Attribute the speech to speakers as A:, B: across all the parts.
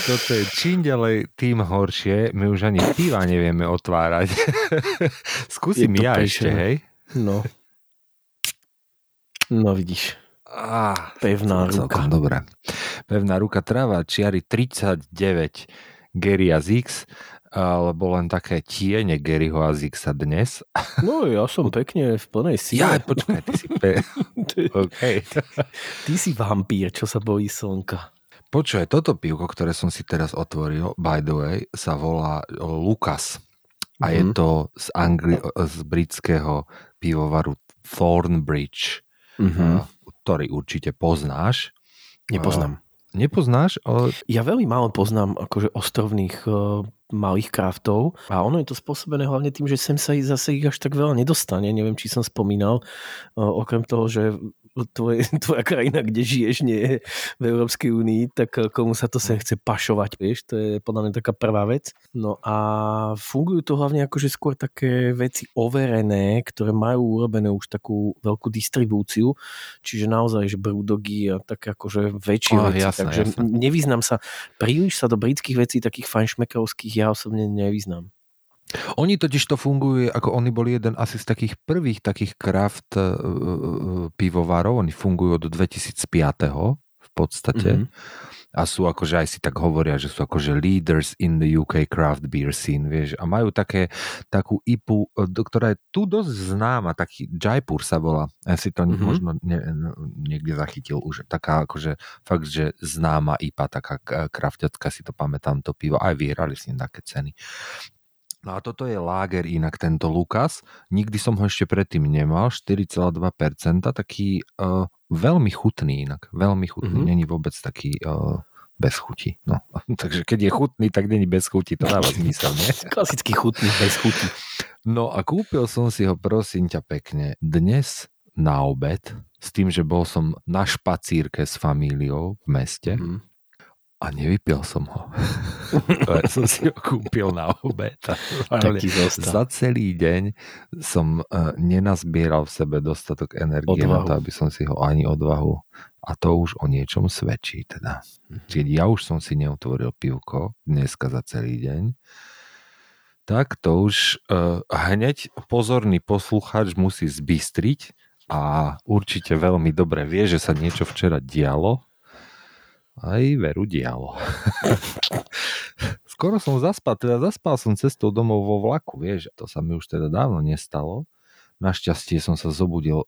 A: Toto je čím ďalej, tým horšie. My už ani piva nevieme otvárať. Skúsim ja pešené. ešte, hej?
B: No. No vidíš.
A: Ah,
B: Pevná ruka.
A: Dobre. Pevná ruka tráva čiary 39 Gary a Zix alebo len také tiene Garyho a Zixa dnes.
B: No ja som pekne v plnej sile.
A: Ja, počkaj, ty si pe... okay.
B: Ty si vampír, čo sa bojí slnka.
A: Počuj, toto pivko, ktoré som si teraz otvoril, by the way, sa volá Lukas. A mm-hmm. je mhm. to z, Angli- z britského pivovaru Thornbridge, mm-hmm. ktorý určite poznáš.
B: Nepoznám.
A: Nepoznáš? Ale...
B: Ja veľmi málo poznám akože ostrovných malých kraftov a ono je to spôsobené hlavne tým, že sem sa zase ich až tak veľa nedostane. Neviem, či som spomínal, uh, okrem toho, že tvoje, tvoja krajina, kde žiješ, nie je v Európskej únii, tak eh, komu sa to sem chce pašovať, vieš, to je podľa mňa taká prvá vec. No a fungujú to hlavne akože skôr také veci overené, ktoré majú urobené už takú veľkú distribúciu, čiže naozaj, že brúdogy a také akože väčšie oh, veci, jasné, takže jasné. nevyznam sa, príliš sa do britských vecí takých fajnšmekerovských ja osobne nevyznam.
A: Oni totiž to fungujú, ako oni boli jeden asi z takých prvých takých kraft uh, pivovarov, oni fungujú od 2005. v podstate. Mm-hmm. A sú akože aj si tak hovoria, že sú akože leaders in the UK craft beer scene, vieš. A majú také, takú IPu, ktorá je tu dosť známa, taký Jaipur sa volá. Ja si to mm-hmm. možno ne, niekde zachytil už. Taká akože fakt, že známa IPA, taká krafťacká, si to pamätám, to pivo. Aj vyhrali s ním také ceny. No a toto je láger inak tento Lukas. Nikdy som ho ešte predtým nemal, 4,2%, taký uh, veľmi chutný inak, veľmi chutný, mm-hmm. není vôbec taký uh, bez chuti. No. Takže keď je chutný, tak není bez chuti, to dáva zmysel, nie?
B: Klasický chutný, bez chuti.
A: No a kúpil som si ho, prosím ťa pekne, dnes na obed, s tým, že bol som na špacírke s famíliou v meste. Mm a nevypil som ho. ja som si ho kúpil na obed. Ale za celý deň som uh, nenazbieral v sebe dostatok energie odvahu. na to, aby som si ho ani odvahu. A to už o niečom svedčí teda. Mhm. Keď ja už som si neutvoril pivko dneska za celý deň, tak to už uh, hneď pozorný poslucháč musí zbystriť a určite veľmi dobre vie, že sa niečo včera dialo aj veru dialo. Skoro som zaspal, teda zaspal som cestou domov vo vlaku, vieš, to sa mi už teda dávno nestalo. Našťastie som sa zobudil e,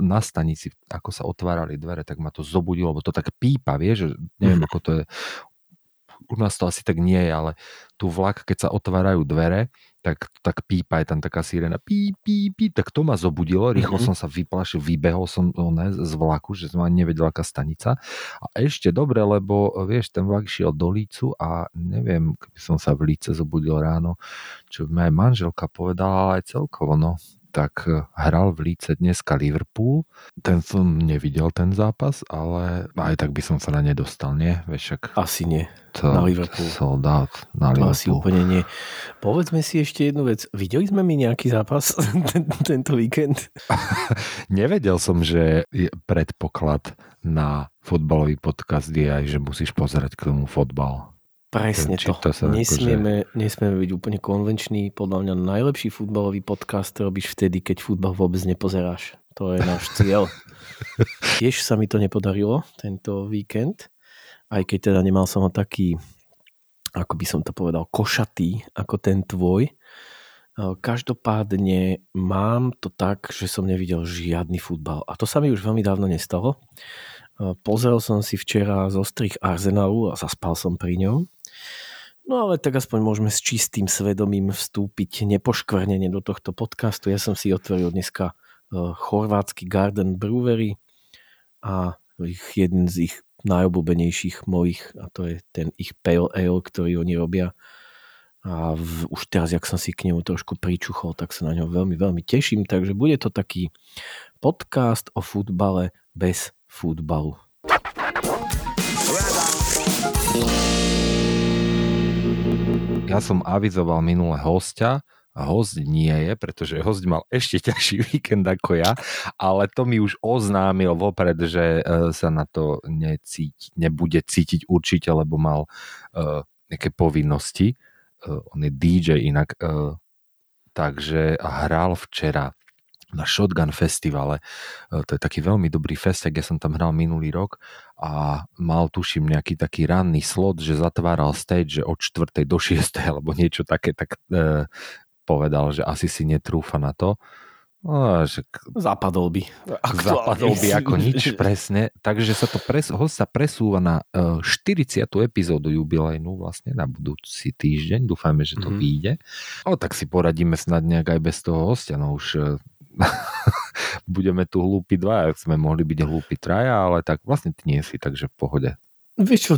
A: na stanici, ako sa otvárali dvere, tak ma to zobudilo, lebo to tak pípa, vieš, neviem, mhm. ako to je u nás to asi tak nie je, ale tu vlak, keď sa otvárajú dvere, tak, tak pípa, je tam taká sirena, pí, pí, pí, tak to ma zobudilo, rýchlo mm-hmm. som sa vyplašil, vybehol som ne, z vlaku, že som ani nevedel, aká stanica. A ešte dobre, lebo vieš, ten vlak šiel do Lícu a neviem, keby som sa v Líce zobudil ráno, čo mi aj manželka povedala, ale aj celkovo, no tak eh, hral v Líce dneska Liverpool. Ten som nevidel ten zápas, ale aj tak by som sa na ne dostal, nie? Však
B: Asi nie.
A: To, na Liverpool. Sold out na
B: Liverpool. asi úplne nie. Povedzme si ešte jednu vec. Videli sme mi nejaký zápas tento víkend?
A: Nevedel som, že je predpoklad na futbalový podcast je aj, že musíš pozerať k tomu fotbal.
B: Presne to. sa nesmieme, akože... nesmieme byť úplne konvenčný. Podľa mňa najlepší futbalový podcast robíš vtedy, keď futbal vôbec nepozeráš. To je náš cieľ. Tiež sa mi to nepodarilo tento víkend, aj keď teda nemal som ho taký, ako by som to povedal, košatý ako ten tvoj. Každopádne mám to tak, že som nevidel žiadny futbal. A to sa mi už veľmi dávno nestalo. Pozrel som si včera zo strich Arsenalu a zaspal som pri ňom. No ale tak aspoň môžeme s čistým svedomím vstúpiť nepoškvrnene do tohto podcastu. Ja som si otvoril dneska chorvátsky Garden Brewery a ich, jeden z ich najobľúbenejších mojich a to je ten ich Pale Ale, ktorý oni robia a v, už teraz, jak som si k nemu trošku pričuchol, tak sa na ňo veľmi, veľmi teším, takže bude to taký podcast o futbale bez futbalu.
A: Ja som avizoval minule hostia, a host nie je, pretože host mal ešte ťažší víkend ako ja, ale to mi už oznámil vopred, že e, sa na to necíti, nebude cítiť určite, lebo mal uh, nejaké povinnosti. Uh, on je DJ inak, uh, takže hral včera na Shotgun festivale. E, to je taký veľmi dobrý festek, ja som tam hral minulý rok a mal tuším nejaký taký ranný slot, že zatváral stage že od 4. do 6. alebo niečo také, tak e, povedal, že asi si netrúfa na to.
B: No, že... Zapadol by.
A: Aktuálne. Zapadol by ako nič, presne. Takže sa to pres, host sa presúva na uh, e, 40. epizódu jubilejnú vlastne na budúci týždeň. Dúfajme, že to mm-hmm. vyjde. O, tak si poradíme snad nejak aj bez toho hostia. No už uh, budeme tu hlúpi dva, sme mohli byť hlúpi traja, ale tak vlastne ty nie si, takže v pohode.
B: Vieš čo,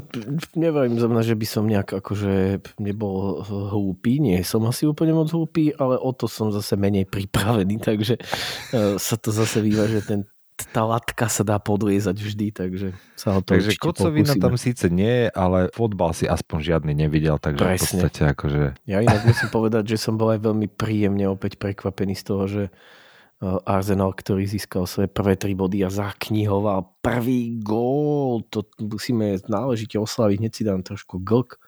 B: neviem za mňa, že by som nejak akože nebol hlúpy, nie som asi úplne moc hlúpy, ale o to som zase menej pripravený, takže e, sa to zase výva, že ten, tá latka sa dá podliezať vždy, takže sa o to
A: Takže kocovina tam síce nie, ale fotbal si aspoň žiadny nevidel, takže Presne. v podstate akože...
B: Ja inak musím povedať, že som bol aj veľmi príjemne opäť prekvapený z toho, že Arsenal, ktorý získal svoje prvé tri body a zaknihoval prvý gól. To musíme náležite oslaviť. Hneď si dám trošku glk.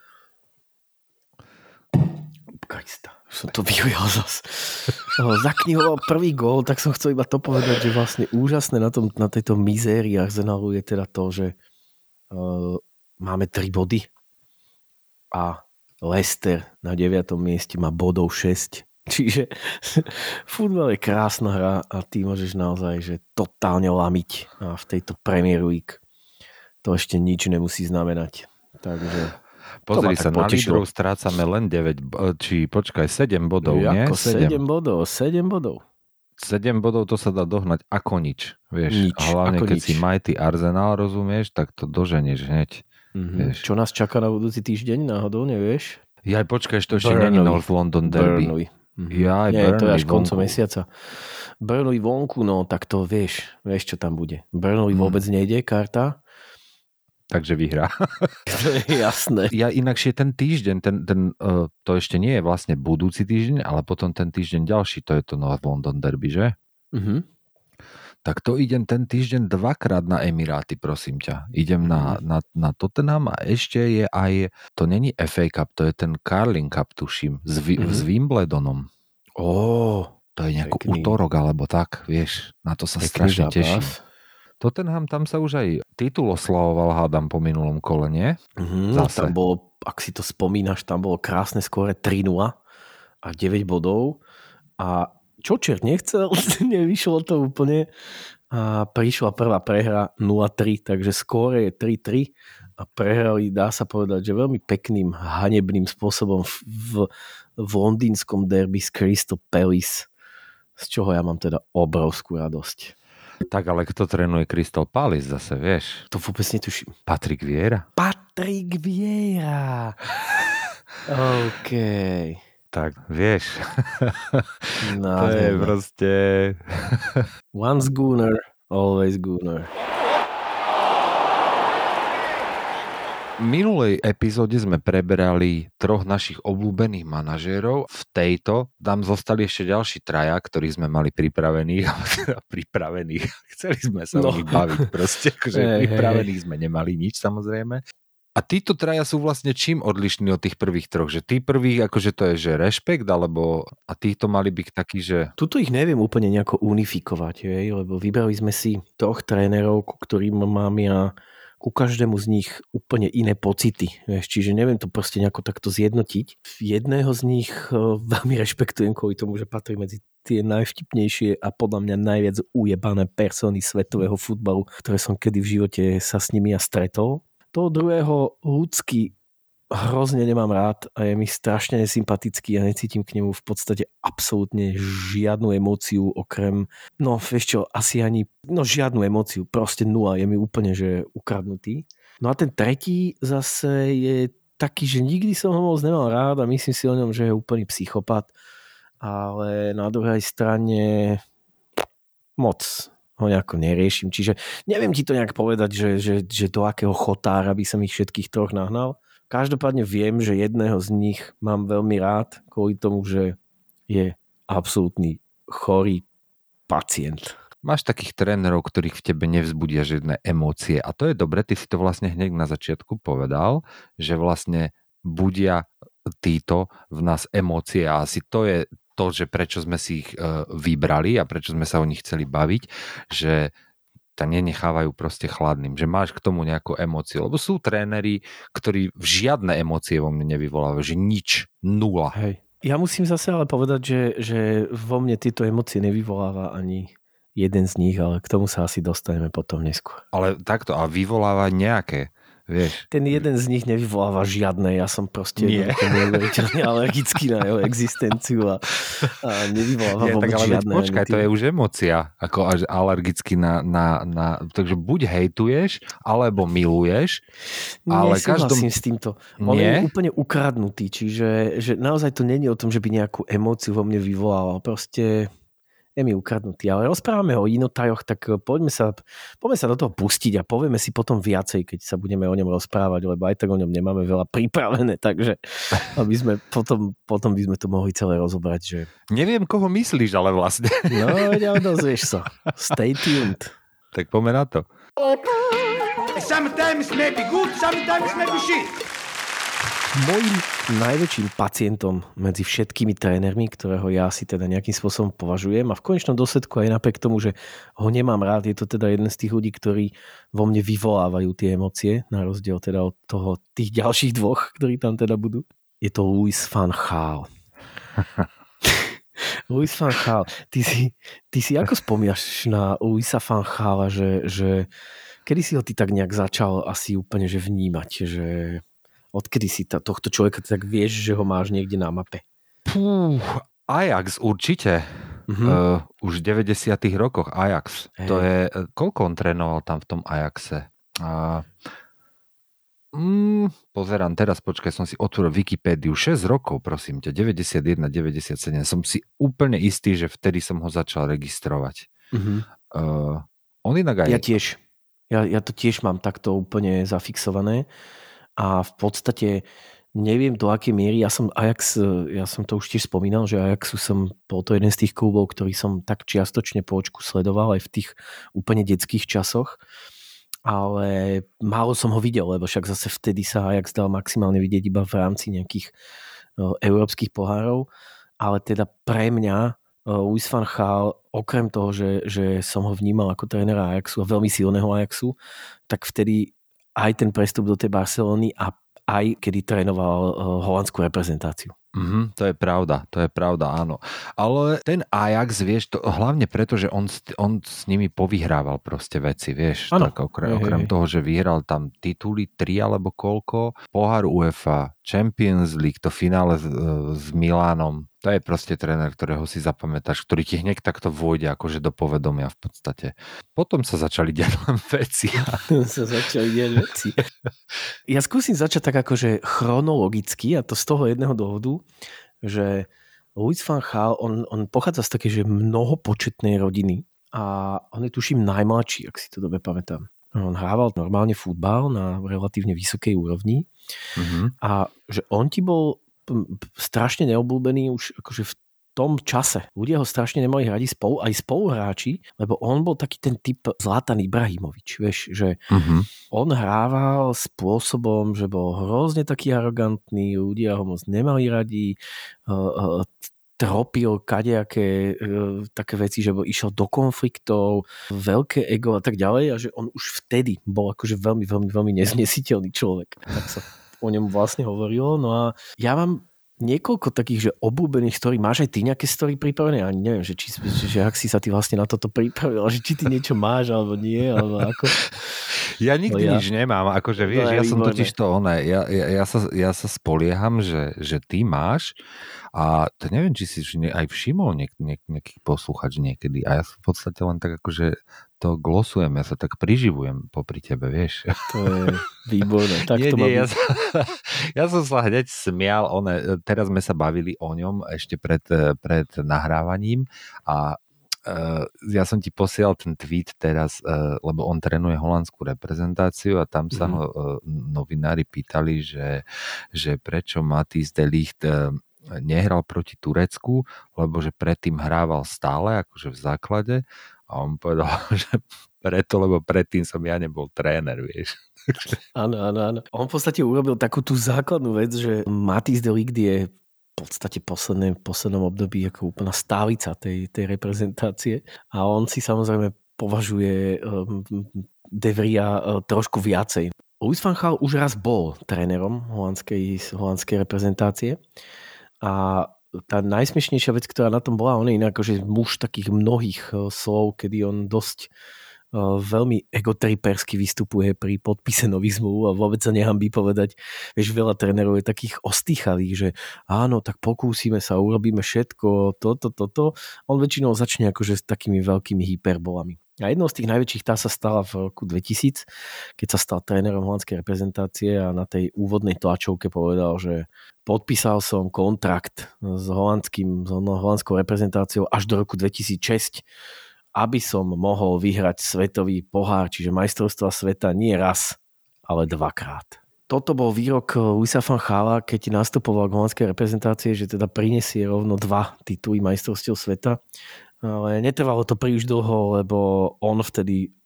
B: Krista, som to vyhojal zas. Eh, zaknihoval prvý gól, tak som chcel iba to povedať, že vlastne úžasné na, tom, na tejto mizérii Arsenalu je teda to, že uh, máme tri body a Leicester na 9. mieste má bodov 6 Čiže futbal je krásna hra a ty môžeš naozaj že totálne lamiť a v tejto Premier Week to ešte nič nemusí znamenať. Takže
A: Pozri sa, na lídrov strácame len 9, či počkaj, 7 bodov, nie?
B: 7. 7 bodov, 7 bodov.
A: 7 bodov to sa dá dohnať ako nič, vieš.
B: Nič,
A: hlavne keď
B: nič.
A: si Mighty Arsenal, rozumieš, tak to doženieš hneď.
B: Mm-hmm. Vieš. Čo nás čaká na budúci týždeň, náhodou, nevieš?
A: Ja počkaj, to ešte není North London Derby.
B: Burnley. Mm-hmm.
A: Ja,
B: Nie,
A: Burnley
B: to je až koncom mesiaca. Burnley vonku, no tak to vieš, vieš čo tam bude. Burnley mm. vôbec nejde, karta.
A: Takže vyhrá.
B: to je jasné.
A: Ja inakšie ten týždeň, ten, ten, uh, to ešte nie je vlastne budúci týždeň, ale potom ten týždeň ďalší, to je to North London Derby, že?
B: Mm-hmm
A: tak to idem ten týždeň dvakrát na Emiráty, prosím ťa. Idem na, na, na Tottenham a ešte je aj, to není FA Cup, to je ten Carling Cup, tuším, s, mm-hmm. s Wimbledonom.
B: Oh,
A: to je nejaký útorok alebo tak, vieš, na to sa strašne teším. Tottenham, tam sa už aj titul oslavoval, hádam, po minulom kole, nie?
B: Mm, Zase. Tam bolo, ak si to spomínaš, tam bolo krásne skore 3-0 a 9 bodov a čo čert nechcel, nevyšlo to úplne a prišla prvá prehra 0-3, takže skóre je 3-3 a prehrali, dá sa povedať, že veľmi pekným, hanebným spôsobom v, v, v londýnskom derby s Crystal Palace, z čoho ja mám teda obrovskú radosť.
A: Tak ale kto trénuje Crystal Palace zase, vieš?
B: To vôbec netuším.
A: Patrik Viera.
B: Patrik Viera. OK
A: tak vieš. No, to je proste...
B: Once gooner, always gooner.
A: V minulej epizóde sme preberali troch našich obľúbených manažérov. V tejto tam zostali ešte ďalší traja, ktorí sme mali pripravených. pripravených. Chceli sme sa no. o nich baviť proste. Akože hey, pripravených hey. sme nemali nič samozrejme. A títo traja sú vlastne čím odlišní od tých prvých troch? Že tí prvých, akože to je, že rešpekt, alebo a títo mali byť takí, že...
B: Tuto ich neviem úplne nejako unifikovať, hej, lebo vybrali sme si troch trénerov, ku ktorým mám ja ku každému z nich úplne iné pocity. Vieš, čiže neviem to proste nejako takto zjednotiť. Jedného z nich uh, veľmi rešpektujem kvôli tomu, že patrí medzi tie najvtipnejšie a podľa mňa najviac ujebané persony svetového futbalu, ktoré som kedy v živote sa s nimi ja stretol toho druhého ľudský hrozne nemám rád a je mi strašne nesympatický a necítim k nemu v podstate absolútne žiadnu emóciu okrem, no vieš čo, asi ani, no žiadnu emóciu, proste nula, je mi úplne, že ukradnutý. No a ten tretí zase je taký, že nikdy som ho moc nemal rád a myslím si o ňom, že je úplný psychopat, ale na druhej strane moc ho nejako neriešim. Čiže neviem ti to nejak povedať, že, že, že do akého chotára by som ich všetkých troch nahnal. Každopádne viem, že jedného z nich mám veľmi rád kvôli tomu, že je absolútny chorý pacient.
A: Máš takých trénerov, ktorých v tebe nevzbudia žiadne emócie a to je dobre, ty si to vlastne hneď na začiatku povedal, že vlastne budia títo v nás emócie a asi to je to, že prečo sme si ich e, vybrali a prečo sme sa o nich chceli baviť, že ťa nenechávajú proste chladným, že máš k tomu nejakú emóciu, lebo sú tréneri, ktorí žiadne emócie vo mne nevyvolávajú, že nič, nula.
B: Hej. Ja musím zase ale povedať, že, že vo mne tieto emócie nevyvoláva ani jeden z nich, ale k tomu sa asi dostaneme potom neskôr.
A: Ale takto, a vyvoláva nejaké. Vieš.
B: Ten jeden z nich nevyvoláva žiadne, ja som proste neuveriteľne alergický na jeho existenciu a, a nevyvoláva Nie, vôbec tak ale žiadne.
A: Počkaj, to je už emocia, ako až alergický na, na, na... Takže buď hejtuješ, alebo miluješ, ale každom...
B: s týmto. On Nie? je úplne ukradnutý, čiže že naozaj to není o tom, že by nejakú emóciu vo mne vyvolával. Proste je mi ukradnutý. Ale rozprávame o inotajoch, tak eh, poďme sa, poďme sa do toho pustiť a povieme si potom viacej, keď sa budeme o ňom rozprávať, lebo aj tak o ňom nemáme veľa pripravené, takže aby sme potom, potom by sme to mohli celé rozobrať. Že...
A: Neviem, koho myslíš, ale vlastne.
B: No, veď, dozvieš sa. Stay tuned.
A: Tak poďme na to.
C: Sometimes maybe good, sometimes maybe shit.
B: Mojím najväčším pacientom medzi všetkými trénermi, ktorého ja si teda nejakým spôsobom považujem a v konečnom dôsledku aj napriek tomu, že ho nemám rád, je to teda jeden z tých ľudí, ktorí vo mne vyvolávajú tie emócie, na rozdiel teda od toho tých ďalších dvoch, ktorí tam teda budú. Je to Louis van Gaal. Louis van Gaal. Ty si, ty si ako spomínaš na Louisa van Gaala, že, že kedy si ho ty tak nejak začal asi úplne že vnímať, že Odkedy si ta, tohto človeka tak vieš, že ho máš niekde na mape?
A: Pú, Ajax určite. Mm-hmm. Uh, už v 90 rokoch Ajax. Hey. To je, eh, koľko on trénoval tam v tom Ajaxe? Uh, mm, pozerám teraz, počkaj, som si otvoril Wikipédiu. 6 rokov, prosím ťa, 91, 97. Som si úplne istý, že vtedy som ho začal registrovať. Mm-hmm. Uh, on inak aj...
B: Ja tiež. Ja, ja to tiež mám takto úplne zafixované a v podstate neviem do akej miery, ja som Ajax, ja som to už tiež spomínal, že Ajaxu som, bol to jeden z tých klubov, ktorý som tak čiastočne po očku sledoval aj v tých úplne detských časoch, ale málo som ho videl, lebo však zase vtedy sa Ajax dal maximálne vidieť iba v rámci nejakých no, európskych pohárov, ale teda pre mňa Luis van Gaal, okrem toho, že, že som ho vnímal ako trénera Ajaxu a veľmi silného Ajaxu, tak vtedy aj ten prestup do tej Barcelony a aj kedy trénoval uh, holandskú reprezentáciu.
A: Mm-hmm, to je pravda, to je pravda, áno. Ale ten Ajax, vieš, to hlavne preto, že on, on s nimi povyhrával proste veci, vieš. Ano. Tak okrem, okrem toho, že vyhral tam tituly, tri alebo koľko, pohár UEFA, Champions League, to finále s, s Milánom, to je proste tréner, ktorého si zapamätáš, ktorý ti hneď takto vôjde akože do povedomia v podstate. Potom sa začali diať len veci.
B: sa začali diať veci. Ja skúsim začať tak akože chronologicky a to z toho jedného dôvodu, že Louis van Gaal, on, on pochádza z také, že mnohopočetnej rodiny a on je tuším najmladší, ak si to dobre pamätám. On hrával normálne futbal na relatívne vysokej úrovni mm-hmm. a že on ti bol strašne neobľúbený už akože v tom čase. Ľudia ho strašne nemali radi spolu, aj spoluhráči, lebo on bol taký ten typ Zlatan Ibrahimovič, vieš, že uh-huh. on hrával spôsobom, že bol hrozne taký arogantný, ľudia ho moc nemali radi, tropil kadejaké uh, také veci, že išiel do konfliktov, veľké ego a tak ďalej a že on už vtedy bol akože veľmi, veľmi, veľmi neznesiteľný človek. Tak sa o ňom vlastne hovorilo. No a ja mám niekoľko takých, že obľúbených story. Máš aj ty nejaké story pripravené? Ani neviem, že, či, že, že ak si sa ty vlastne na toto pripravil, že či ty niečo máš alebo nie, alebo ako.
A: Ja nikdy
B: No ja-
A: nič nemám, akože vieš,
B: No je
A: ja som totiž to oné, ja, ja, ja, sa, ja sa spolieham, že, že ty máš a to neviem, či si aj všimol niek, niek, nejaký posluchač niekedy a ja v podstate len tak akože to glosujem, ja sa tak priživujem popri tebe, vieš.
B: To je výborné. Tak
A: nie,
B: to
A: nie, ja, som, ja som sa hneď smial, one, teraz sme sa bavili o ňom ešte pred, pred nahrávaním a Uh, ja som ti posielal ten tweet teraz, uh, lebo on trénuje holandskú reprezentáciu a tam sa
B: Mhm.
A: ho uh, novinári pýtali, že, že prečo Matís de Ligt uh, nehral proti Turecku, lebo že predtým hrával stále, akože v základe a on povedal, že preto, lebo predtým som ja nebol tréner, vieš.
B: Áno, áno, áno. On v podstate urobil takú tú základnú vec, že Matisse de Ligt je podstate posledné, poslednom období ako úplná stálica tej, tej reprezentácie a on si samozrejme považuje um, De Vria uh, trošku viacej. Louis van Gaal už raz bol trénerom holandskej, holandskej reprezentácie a tá najsmiešnejšia vec, ktorá na tom bola, on je inak akože muž takých mnohých uh, slov, kedy on dosť uh, veľmi egotripersky vystupuje pri podpise nových zmluv a vôbec sa nehambí povedať, vieš, veľa trénerov je takých ostýchavých, že áno, tak pokúsime sa, urobíme všetko, toto, toto. On väčšinou začne akože s takými veľkými hyperbolami. A jednou z tých najväčších tá sa stala v roku 2000, keď sa stal trénerom holandskej reprezentácie a na tej úvodnej tlačovke povedal, že podpísal som kontrakt s, holandským, s holandskou reprezentáciou až do roku 2006 aby som mohol vyhrať svetový pohár, čiže majstrovstva sveta nie raz, ale dvakrát. Toto bol výrok Luisa van Chala, keď nastupoval k holandskej reprezentácie, že teda prinesie rovno dva tituly majstrovstiev sveta. Ale netrvalo to príliš dlho, lebo on vtedy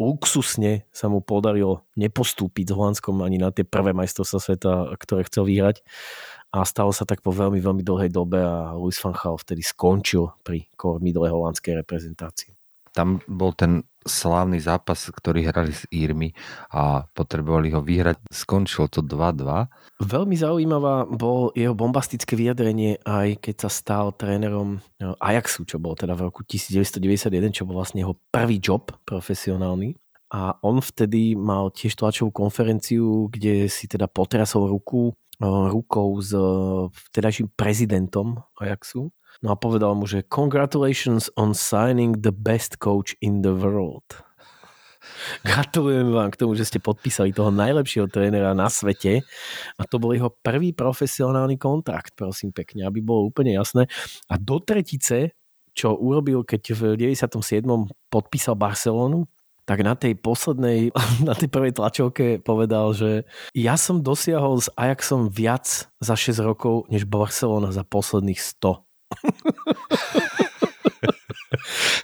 B: luxusne sa mu podarilo nepostúpiť s Holandskom ani na tie prvé majstrovstvá sveta, ktoré chcel vyhrať. A stalo sa tak po veľmi, veľmi dlhej dobe a Louis van Gaal vtedy skončil pri kormidle holandskej reprezentácie.
A: Tam bol ten slávny zápas, ktorý hrali s Írmi a potrebovali ho vyhrať. Skončilo to 2-2.
B: Veľmi zaujímavá bol jeho bombastické vyjadrenie aj keď sa stal trénerom Ajaxu, čo bol teda v roku 1991, čo bol vlastne jeho prvý job profesionálny. A on vtedy mal tiež tlačovú konferenciu, kde si teda potrasol ruku rukou s vtedajším prezidentom Ajaxu. No a povedal mu, že congratulations on signing the best coach in the world. Gratulujem vám k tomu, že ste podpísali toho najlepšieho trénera na svete a to bol jeho prvý profesionálny kontrakt, prosím pekne, aby bolo úplne jasné. A do tretice, čo urobil, keď v 97. podpísal Barcelonu, tak na tej poslednej, na tej prvej tlačovke povedal, že ja som dosiahol s Ajaxom viac za 6 rokov, než Barcelona za posledných 100.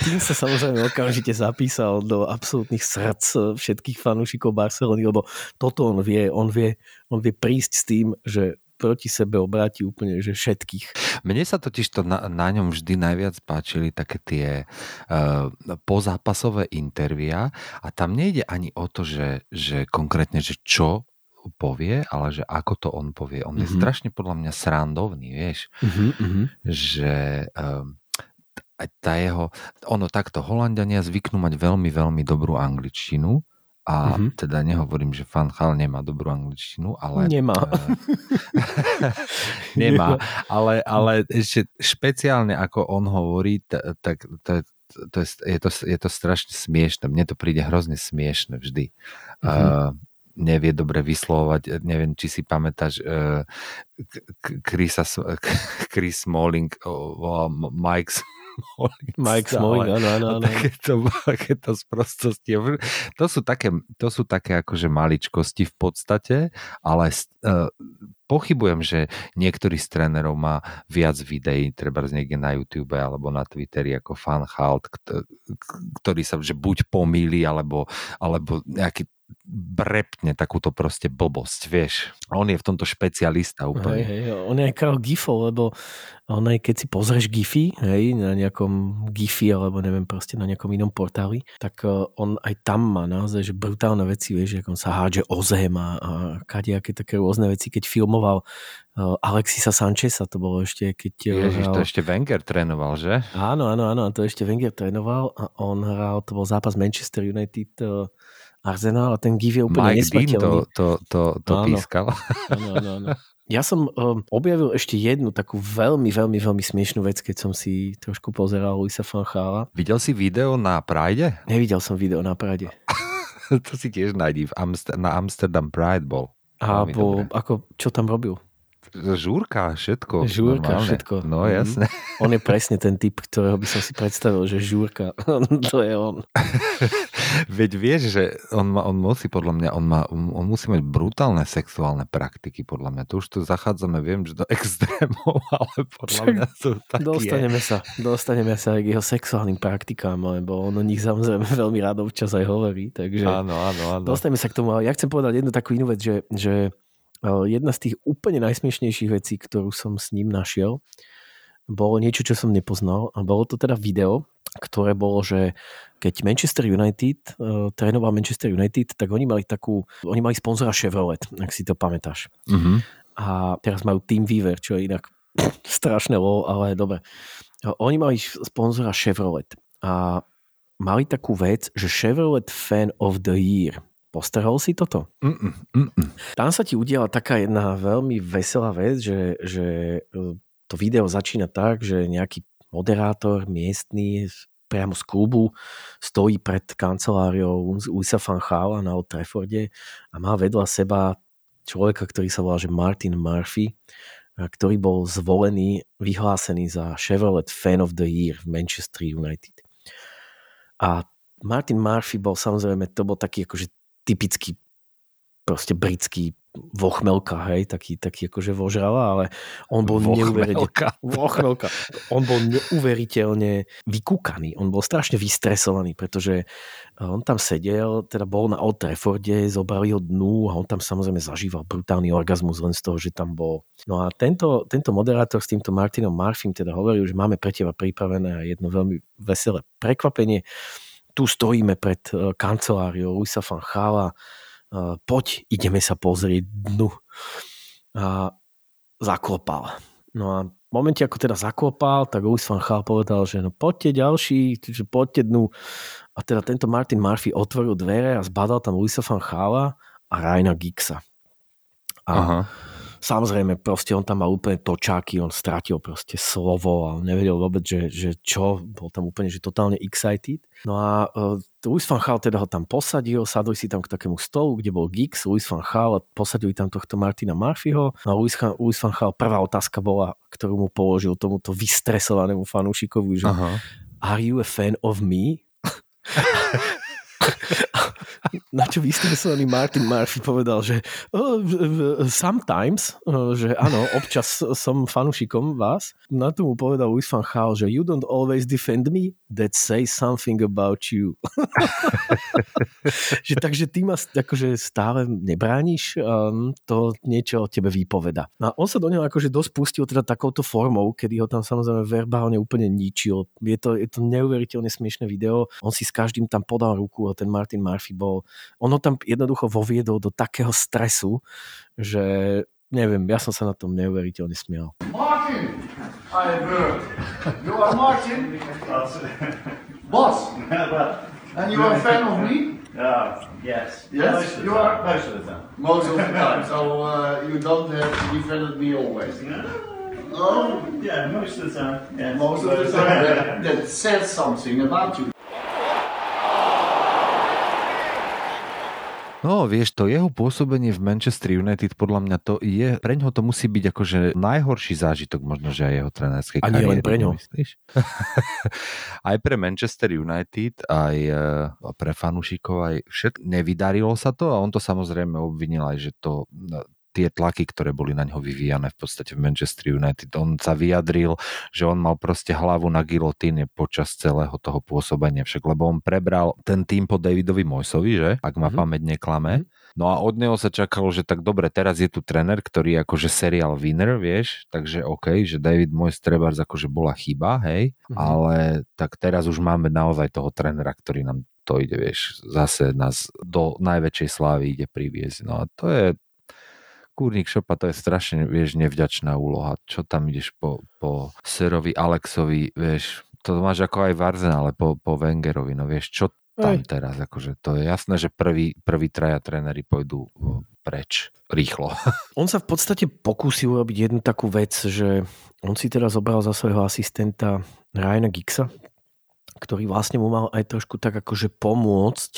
B: Tým sa samozrejme okamžite zapísal do absolútnych srdc všetkých fanúšikov Barcelony, lebo toto on vie, on vie, on vie prísť s tým, že proti sebe obráti úplne že všetkých.
A: Mne sa totiž to na, na ňom vždy najviac páčili také tie uh, pozápasové intervia a tam nejde ani o to, že, že konkrétne, že čo povie, ale že ako to on povie. On mm-hmm. je strašne podľa mňa srandovný, vieš, mm-hmm. že um, tá jeho, ono takto, Holandiania zvyknú mať veľmi, veľmi dobrú angličtinu a mm-hmm. teda nehovorím, že Fan Hal nemá dobrú angličtinu, ale...
B: Nemá.
A: nemá, ale, ale ešte špeciálne ako on hovorí, tak to, to je, je, to, je to strašne smiešne. Mne to príde hrozne smiešne vždy. Mm-hmm. Uh, nevie dobre vyslovať, neviem, či si pamätáš Chrisa, Chris Smalling volal Mike
B: Mike Smalling, áno, áno, áno.
A: Takéto, takéto sprostosti. To sú také, to sú také akože maličkosti v podstate, ale uh, pochybujem, že niektorý z trénerov má viac videí, treba z niekde na YouTube alebo na Twitteri ako Fan Halt, ktorý sa že buď pomýli, alebo, alebo nejaký brepne takúto proste blbosť, vieš. On je v tomto špecialista úplne.
B: Hej, hej, on je aj král gifov, lebo on aj keď si pozrieš gify, hej, na nejakom gify, alebo neviem, proste na nejakom inom portáli, tak on aj tam má naozaj, že brutálne veci, vieš, ako on sa hádže o zem a, a kadejaké také rôzne veci, keď filmoval Alexisa Sancheza, to bolo ešte, keď...
A: Ježiš, hral... to ešte Wenger trénoval, že?
B: Áno, áno, áno, to ešte Wenger trénoval a on hral, to bol zápas Manchester United Arsenal a ten gif je úplne
A: Mike Dean to,
B: nesmrteľný.
A: to, to, to
B: Áno.
A: pískal.
B: Áno, áno, áno. Ja som um, objavil ešte jednu takú veľmi, veľmi, veľmi smiešnú vec, keď som si trošku pozeral Luisa van Chala.
A: Videl si video na Pride?
B: Nevidel som video na Prade.
A: to si tiež nájdi. V Amster- na Amsterdam Pride bol.
B: A po, ako, čo tam robil?
A: Žúrka, všetko.
B: Žúrka,
A: normálne.
B: všetko.
A: No
B: Mhm.
A: jasne.
B: On je presne ten typ, ktorého by som si predstavil, že Žúrka, to je on.
A: Veď vieš, že on, má, on musí podľa mňa, on, má, on musí mať brutálne sexuálne praktiky, podľa mňa. To už tu zachádzame, viem, že do extrémov, ale podľa mňa sú také...
B: Dostaneme sa, dostaneme sa aj k jeho sexuálnym praktikám, lebo on o nich samozrejme veľmi rád občas aj hovorí, takže
A: Áno, áno, áno.
B: dostaneme sa k tomu, ale ja chcem povedať jednu takú inú vec, že, že eh, jedna z tých úplne najsmiešnejších vecí, ktorú som s ním našiel, bolo niečo, čo som nepoznal a bolo to teda video, ktoré bolo, že keď Manchester United uh, trénoval Manchester United, tak oni mali takú, oni mali sponzora Chevrolet, ak si to pamätáš.
A: Mhm.
B: A teraz majú Team Weaver, čo je inak strašné lol, ale dobre. Oni mali sponzora Chevrolet a mali takú vec, že Chevrolet Fan of the Year. Postrhol si toto?
A: Mm-mm, mm-mm.
B: Tam sa ti udiala taká jedna veľmi veselá vec, že, že e, to video začína tak, že nejaký moderátor miestný z- priamo z klubu stojí pred kanceláriou Luisa van Chala na Old Trafforde a má vedľa seba človeka, ktorý sa volá že Martin Murphy, ktorý bol zvolený, vyhlásený za Chevrolet Fan of the Year v Manchester United. A Martin Murphy bol samozrejme, to bol taký akože typický proste britský vochmelka, hej, taký, taký akože vožrala, ale on bol neuveriteľne...
A: Vochmelka.
B: Vochmelka. On bol neuveriteľne vykúkaný, on bol strašne vystresovaný, pretože on tam sedel, teda bol na Old Trafforde, zobrali ho dnu a on tam samozrejme zažíval brutálny orgazmus len z toho, že tam bol. No a tento, tento moderátor s týmto Martinom Murphym teda hovoril, že máme pre teba pripravené jedno veľmi veselé prekvapenie. Tu stojíme pred eh, kanceláriou Luisa van Chala, poď, ideme sa pozrieť dnu. A zaklopal. No a v momente, ako teda zaklopal, tak Louis van Gaal povedal, že no poďte ďalší, že poďte dnu. A teda tento Martin Murphy otvoril dvere a zbadal tam Louisa van Gaala a Ryana Giggsa. A
A: Aha.
B: Samozrejme, proste on tam mal úplne točáky, on stratil proste slovo a on nevedel vôbec, že, že čo, bol tam úplne, že totálne excited. No a uh, Louis van Gaal teda ho tam posadil, sadli si tam k takému stolu, kde bol Giggs, Louis van Gaal a posadili tam tohto Martina Murphyho. No a Louis, Van- Louis van Gaal, prvá otázka bola, ktorú mu položil tomuto vystresovanému fanúšikovi, že
A: Aha.
B: Are you a fan of me? Na čo vystresovaný Martin Murphy povedal, že oh, sometimes, že áno, občas som fanúšikom vás. Na to mu povedal Luis van Gaal, že you don't always defend me, that says something about you. že, takže ty ma akože stále nebrániš, um, to niečo o tebe vypoveda. A on sa do neho akože dosť pustil teda takouto formou, kedy ho tam samozrejme verbálne úplne ničil. Je to, je to neuveriteľne smiešné video. On si s každým tam podal ruku a ten Martin Murphy bol... On ho tam jednoducho voviedol do takého stresu, že neviem, ja som sa na tom neuveriteľne smial.
C: Martin! Hi, bro. You are Martin? Boss. And you are a fan of me?
D: Uh, yes.
C: Yes,
D: Most of the
C: you
D: time.
C: are-
D: Most of the time.
C: Most of the time. So uh, you don't have defended me always. No?
D: Yeah, most of the time. Yeah.
C: Most of the time. That, that says something about you.
A: No, vieš, to jeho pôsobenie v Manchester United, podľa mňa to je, pre ňoho to musí byť akože najhorší zážitok možno, že aj jeho trénerskej
B: A nie len
A: kariéry,
B: pre ňo.
A: Myslíš? aj pre Manchester United, aj eh, pre fanúšikov, aj všet... nevydarilo sa to a on to samozrejme obvinil aj, že to no, tie tlaky, ktoré boli na ňo vyvíjane v podstate v Manchester United. On sa vyjadril, že on mal proste hlavu na gilotíne počas celého toho pôsobenia, však lebo on prebral ten tým po Davidovi Mojsovi, že? Ak ma
B: Mhm.
A: pamäť neklame. No a od neho sa čakalo, že tak dobre, teraz je tu tréner, ktorý je akože serial winner, vieš, takže OK, že David Moyes trebárs akože bola chyba, hej,
B: Mhm.
A: ale tak teraz už máme naozaj toho trénera, ktorý nám to ide, vieš, zase nás do najväčšej slávy ide priviesť. No a to je Kúrnik šopa, to je strašne, vieš, nevďačná úloha. Čo tam ideš po, po Serovi Alexovi, vieš, to máš ako aj v Arsenale po, po Wengerovi, no vieš, čo tam
B: Hej.
A: teraz. Akože to je jasné, že prvý, prvý traja tréneri pôjdu preč rýchlo.
B: On sa v podstate pokúsil urobiť jednu takú vec, že on si teraz zobral za svojho asistenta Ryana Giggsa, ktorý vlastne mu mal aj trošku tak akože pomôcť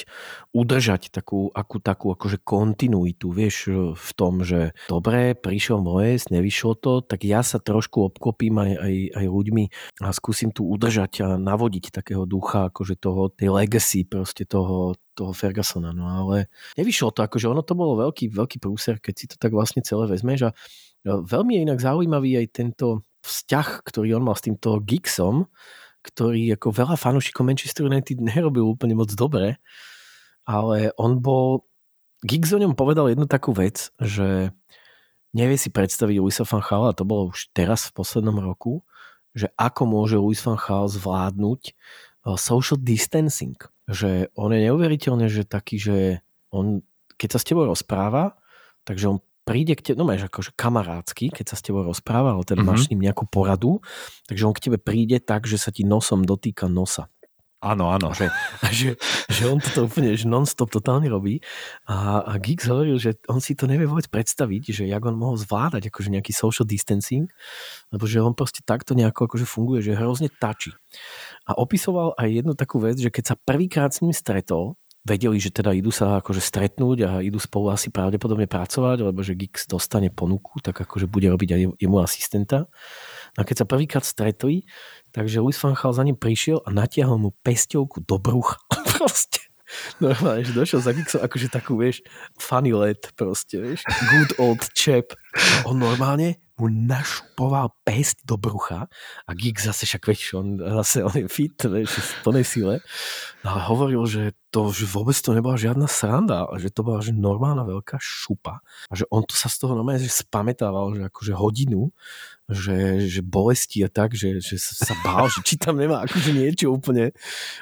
B: udržať takú, akú takú akože kontinuitu, vieš, v tom, že dobre, prišiel Moes, nevyšlo to, tak ja sa trošku obklopím aj, aj, aj ľuďmi a skúsim tu udržať a navodiť takého ducha, akože toho, tej legacy proste toho, toho Fergusona, no ale nevyšlo to, akože ono to bolo veľký, veľký prúser, keď si to tak vlastne celé vezmeš a veľmi je inak zaujímavý aj tento vzťah, ktorý on mal s týmto Giggsom, ktorý ako veľa fanúšikov Manchester United nerobil úplne moc dobre, ale on bol, Giggs o ňom povedal jednu takú vec, že nevie si predstaviť Luisa van Gaal, a to bolo už teraz v poslednom roku, že ako môže Luis van Gaal zvládnuť uh, social distancing. Že on je neuveriteľné, že taký, že on, keď sa s tebou rozpráva, takže on príde k tebe, no máš akože kamarádsky, keď sa s tebou rozpráva, ale teda mm-hmm. máš s ním nejakú poradu, takže on k tebe príde tak, že sa ti nosom dotýka nosa.
A: Áno, áno.
B: Že, že, že on toto úplne že non-stop totálne robí. A, a Giggs hovoril, že on si to nevie vôbec predstaviť, že jak on mohol zvládať akože nejaký social distancing, lebo že on proste takto nejako akože funguje, že hrozne tačí. A opisoval aj jednu takú vec, že keď sa prvýkrát s ním stretol, vedeli, že teda idú sa akože stretnúť a idú spolu asi pravdepodobne pracovať, lebo že Gix dostane ponuku, tak akože bude robiť aj jemu asistenta. No a keď sa prvýkrát stretli, takže Luis van Gaal za ním prišiel a natiahol mu pesťovku do brucha. proste. Normálne, že došiel za Gixom akože takú, vieš, funny let proste, vieš, good old chap. A on normálne mu našupoval pesť do brucha a Gix zase však, vieš, on, zase on je fit, vieš, v plnej sile. No a hovoril, že to, že vôbec to nebola žiadna sranda, že to bola že normálna veľká šupa. A že on to sa z toho normálne že spamätával, že akože hodinu, že, že bolesti a tak, že, že sa bál, že či tam nemá akože niečo úplne,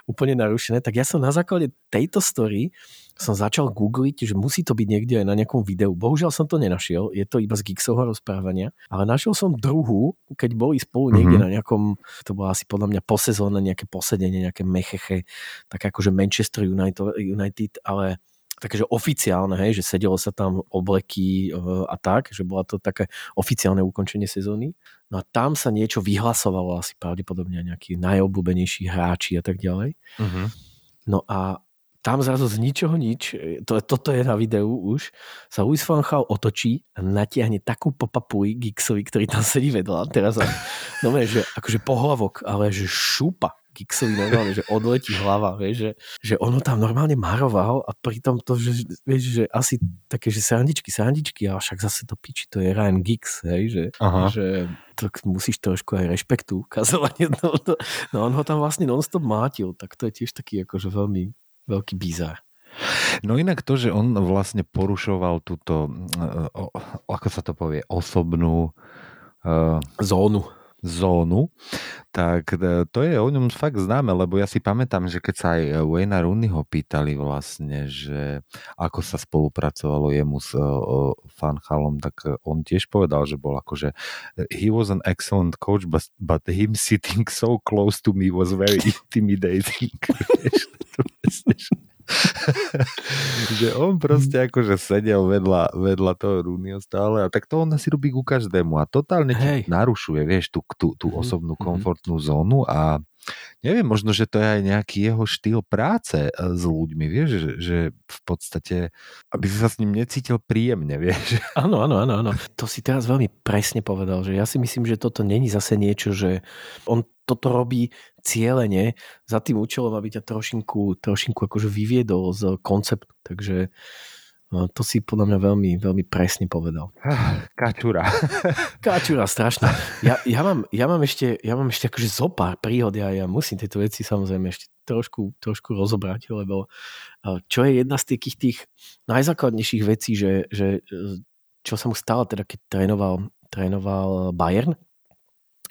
B: úplne narušené. Tak ja som na základe tejto story som začal googliť, že musí to byť niekde aj na nejakom videu. Bohužiaľ som to nenašiel, je to iba z Gixovho rozprávania, ale našiel som druhú, keď boli spolu niekde mm-hmm. na nejakom, to bolo asi podľa mňa posezónne nejaké posedenie, nejaké mecheche, tak akože Manchester United, United ale takže oficiálne, hej, že sedelo sa tam obleky a tak, že bola to také oficiálne ukončenie sezóny. No a tam sa niečo vyhlasovalo asi pravdepodobne nejakí najobľúbenejší hráči a tak ďalej. Uh-huh. No a tam zrazu z ničoho nič, to, toto je na videu už, sa Luis van Gaal otočí a natiahne takú popapuli Gixovi, ktorý tam sedí vedľa. Teraz no že akože pohlavok, ale že šúpa Gixovi normálne, že odletí hlava, vieš, že, že ono tam normálne maroval a pritom to, že, vieš, že asi také, že srandičky, srandičky, ale však zase to piči, to je Ryan Gix, hej, že, Aha. že to musíš trošku aj rešpektu ukazovať. No, no, no on ho tam vlastne non-stop mátil, tak to je tiež taký akože veľmi veľký bizár.
A: No inak to, že on vlastne porušoval túto, ako sa to povie, osobnú
B: uh, zónu
A: zónu, tak e, to je o ňom fakt známe, lebo ja si pamätám, že keď sa aj Wayna Rooneyho pýtali vlastne, že ako sa spolupracovalo jemu s uh, Fanchalom, tak on tiež povedal, že bol akože he was an excellent coach, but, but him sitting so close to me was very intimidating. že on proste akože sedel vedľa, vedľa toho Rooneyho stále a tak to on asi robí ku každému a totálne ti narušuje, vieš, tú, tú, tú osobnú komfortnú zónu a neviem, možno, že to je aj nejaký jeho štýl práce e, s ľuďmi, vieš, že, že v podstate, aby si sa s ním necítil príjemne, vieš.
B: Áno, áno, áno, áno. To si teraz veľmi presne povedal, že ja si myslím, že toto není zase niečo, že on toto robí cieľene za tým účelom, aby ťa trošinku, trošinku akože vyviedol z konceptu. Takže to si podľa mňa veľmi, veľmi presne povedal.
A: Kačura.
B: Kačura, strašná. Ja, ja, mám, ja, mám ešte, ja mám ešte akože zo pár príhod, ja, ja musím tieto veci samozrejme ešte trošku, trošku rozobrať, lebo čo je jedna z takých tých najzákladnejších vecí, že, že čo sa mu stalo teda, keď trénoval, trénoval Bayern,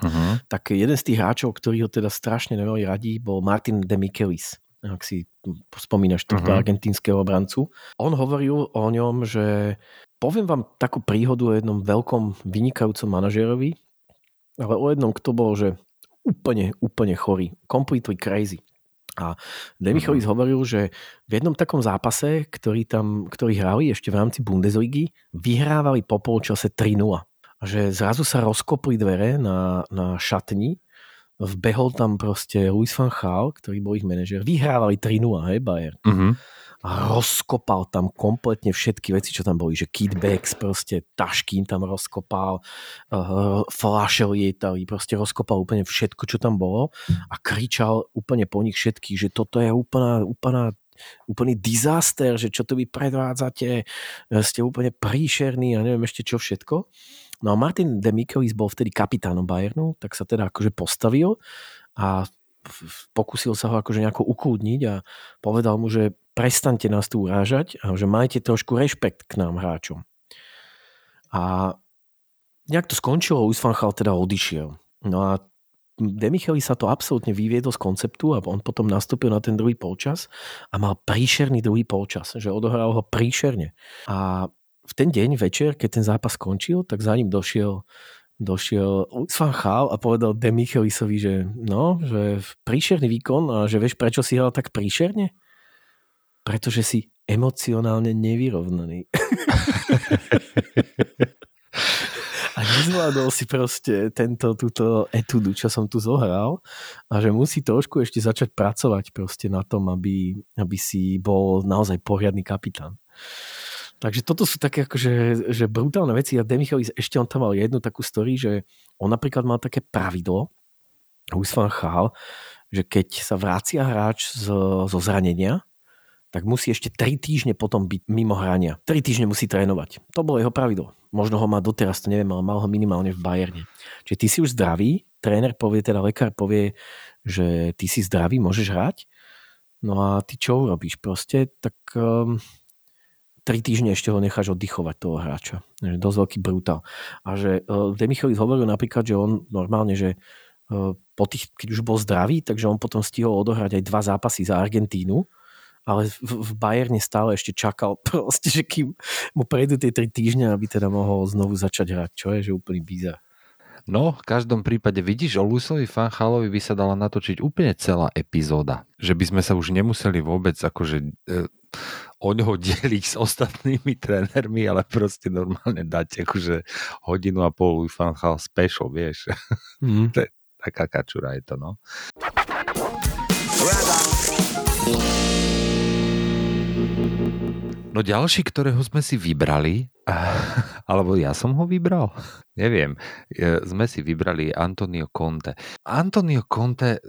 B: uh-huh. tak jeden z tých hráčov, ktorý ho teda strašne veľmi radí, bol Martin de Michelis ak si spomínaš tohto uh-huh. argentínskeho obrancu. On hovoril o ňom, že poviem vám takú príhodu o jednom veľkom vynikajúcom manažerovi, ale o jednom, kto bol, že úplne, úplne chorý. Completely crazy. A Demichovic
A: Mhm.
B: hovoril, že v jednom takom zápase, ktorý, tam, ktorý hrali ešte v rámci Bundesligy, vyhrávali po polčase 3-0. A že zrazu sa rozkopli dvere na, na šatni, vbehol tam proste Luis van Gaal, ktorý bol ich manažer, vyhrávali 3-0, hej, Bayern.
A: Mhm.
B: A rozkopal tam kompletne všetky veci, čo tam boli, že kitbacks, proste tašky im tam rozkopal, uh, flaše lietali, proste rozkopal úplne všetko, čo tam bolo a kričal úplne po nich všetkých, že toto je úplná, úplná úplný disaster, že čo to vy predvádzate, ste úplne príšerní a neviem ešte čo všetko. No a Martin de Mikelis bol vtedy kapitánom Bayernu, tak sa teda akože postavil a pokúsil sa ho akože nejako ukludniť a povedal mu, že prestaňte nás tu urážať a že majte trošku rešpekt k nám hráčom. A nejak to skončilo, Gaal teda odišiel. No a Demicheli sa to absolútne vyviedol z konceptu a on potom nastúpil na ten druhý polčas a mal príšerný druhý polčas, že odohral ho príšerne. A v ten deň večer, keď ten zápas skončil, tak za ním došiel došiel Luis van Gaal a povedal Demichelisovi, že no, že príšerný výkon a že vieš, prečo si hral tak príšerne? Pretože si emocionálne nevyrovnaný. a nezvládol si proste tento, túto etudu, čo som tu zohral a že musí trošku ešte začať pracovať proste na tom, aby, aby si bol naozaj poriadny kapitán. Takže toto sú také akože že brutálne veci a Demichelis ešte on tam mal jednu takú story, že on napríklad mal také pravidlo, Luis van Gaal, že keď sa vracia hráč zo, zo zranenia, tak musí ešte 3 týždne potom byť mimo hrania. 3 týždne musí trénovať. To bolo jeho pravidlo. Možno ho má doteraz, to neviem, ale mal ho minimálne v Bayerne. Čiže ty si už zdravý, tréner povie, teda lekár povie, že ty si zdravý, môžeš hrať. No a ty čo urobíš proste? Tak um, 3 týždne ešte ho necháš oddychovať toho hráča. Že dosť veľký brutál. A že uh, Demichelis hovoril napríklad, že on normálne, že uh, po tých, keď už bol zdravý, takže on potom stihol odohrať aj dva zápasy za Argentínu, ale v, v Bayerne stále ešte čakal proste, že kým mu prejdú tie 3 týždne, aby teda mohol znovu začať hrať, čo je, že úplný bizar.
A: No, v každom prípade vidíš, o Luisovi Fanchalovi by sa dala natočiť úplne celá epizóda. Že by sme sa už nemuseli vôbec akože e, o ňoho deliť s ostatnými trénermi, ale proste normálne dať akože hodinu a pol Fanchal special, vieš.
B: Mm.
A: to je taká kačura je to, no. No ďalší, ktorého sme si vybrali, alebo ja som ho vybral, neviem, e, sme si vybrali Antonio Conte. Antonio Conte,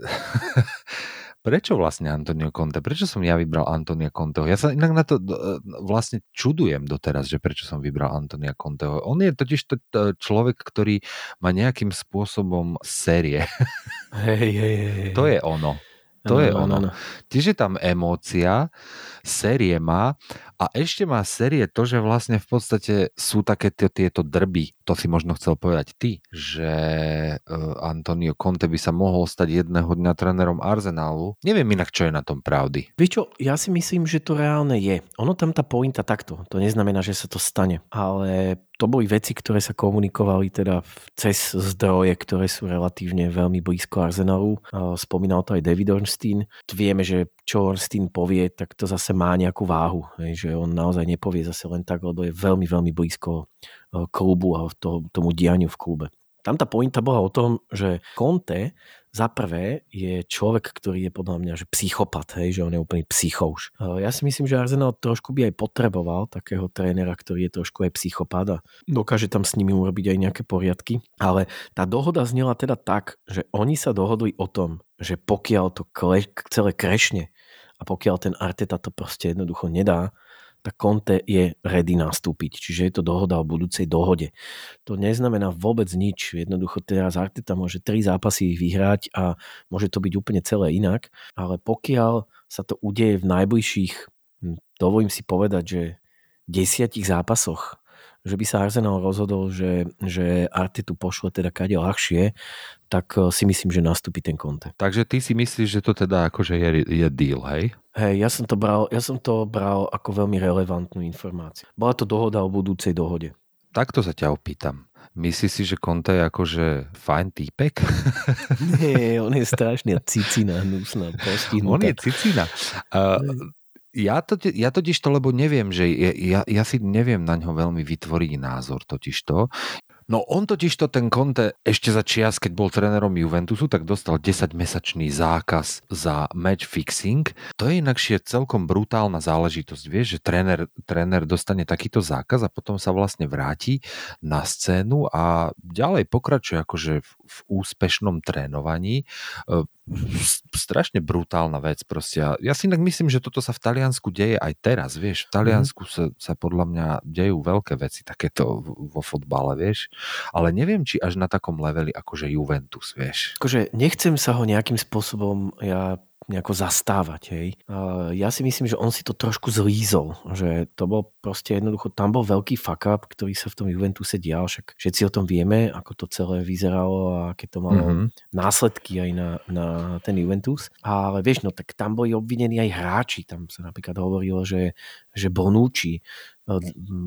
A: prečo vlastne Antonio Conte? Prečo som ja vybral Antonio Conteho? Ja sa inak na to e, vlastne čudujem doteraz, že prečo som vybral Antonia Conteho. On je totiž to, to človek, ktorý má nejakým spôsobom série.
B: Hej, hej, hej.
A: To je ono. To je
B: Áno, áno,
A: ono.
B: áno.
A: Tiež je tam emócia, série má a ešte má série to, že vlastne v podstate sú také tie- tieto drby. To si možno chcel povedať ty, že uh, Antonio Conte by sa mohol stať jedného dňa trénerom Arsenalu. Neviem inak, čo je na tom pravdy.
B: Vieš čo, ja si myslím, že to reálne je. Ono tam tá pointa takto. To neznamená, že sa to stane. Ale to boli veci, ktoré sa komunikovali teda cez zdroje, ktoré sú relatívne veľmi blízko Arsenalu. A Spomínal to aj David Ornstein. Vieme, že čo Ornstein povie, tak to zase má nejakú váhu. Hej, on naozaj nepovie zase len tak, lebo je veľmi, veľmi blízko e, klubu a to, tomu dianiu v klube. Tam tá pointa bola o tom, že Conte za prvé je človek, ktorý je podľa mňa že psychopat, hej, že on je úplný psychouš. E, Ja si myslím, že Arsenal trošku by aj potreboval takého trénera, ktorý je trošku aj psychopat a dokáže tam s nimi urobiť aj nejaké poriadky. Ale tá dohoda znela teda tak, že oni sa dohodli o tom, že pokiaľ to kle, celé krešne a pokiaľ ten Arteta to proste jednoducho nedá, tak Conte je ready nastúpiť. Čiže je to dohoda o budúcej dohode. To neznamená vôbec nič. Jednoducho teraz Arteta môže tri zápasy vyhrať a môže to byť úplne celé inak. Ale pokiaľ sa to udeje v najbližších, hm, dovolím si povedať, že desiatich zápasoch, že by sa Arsenal rozhodol, že, že Artetu pošle teda kade ľahšie, tak eh, si myslím, že nastúpi ten Conte.
A: Takže ty si myslíš, že to teda akože je, je deal, hej?
B: Hej, ja som, to bral, ja som to bral ako veľmi relevantnú informáciu. Bola to dohoda o budúcej dohode.
A: Takto sa ťa opýtam. Myslíš si, že Conte je akože fajn týpek?
B: Nie, on je strašne cicina, hnusná, postihnutá.
A: On je cicina. Uh, ja, to, ja totiž to, lebo neviem, že ja, ja si neviem na ňo veľmi vytvoriť názor totiž to. No on totiž to ten Conte ešte za čias, keď bol trénerom Juventusu, tak dostal 10-mesačný zákaz za match fixing. To je inakšie celkom brutálna záležitosť, vieš, že tréner, tréner dostane takýto zákaz a potom sa vlastne vráti na scénu a ďalej pokračuje akože v, v úspešnom trénovaní strašne brutálna vec proste. Ja si inak myslím, že toto sa v Taliansku deje aj teraz, vieš. V Taliansku sa, sa podľa mňa dejú veľké veci takéto vo fotbale, vieš. Ale neviem, či až na takom leveli akože Juventus, vieš.
B: Akože nechcem sa ho nejakým spôsobom ja nejako zastávať. Hej. Ja si myslím, že on si to trošku zlízol, že to bol proste jednoducho, tam bol veľký fuck up, ktorý sa v tom Juventuse dial, však všetci o tom vieme, ako to celé vyzeralo a aké to malo mm-hmm. následky aj na, na ten Juventus. Ale vieš, no tak tam boli obvinení aj hráči, tam sa napríklad hovorilo, že, že Bonucci,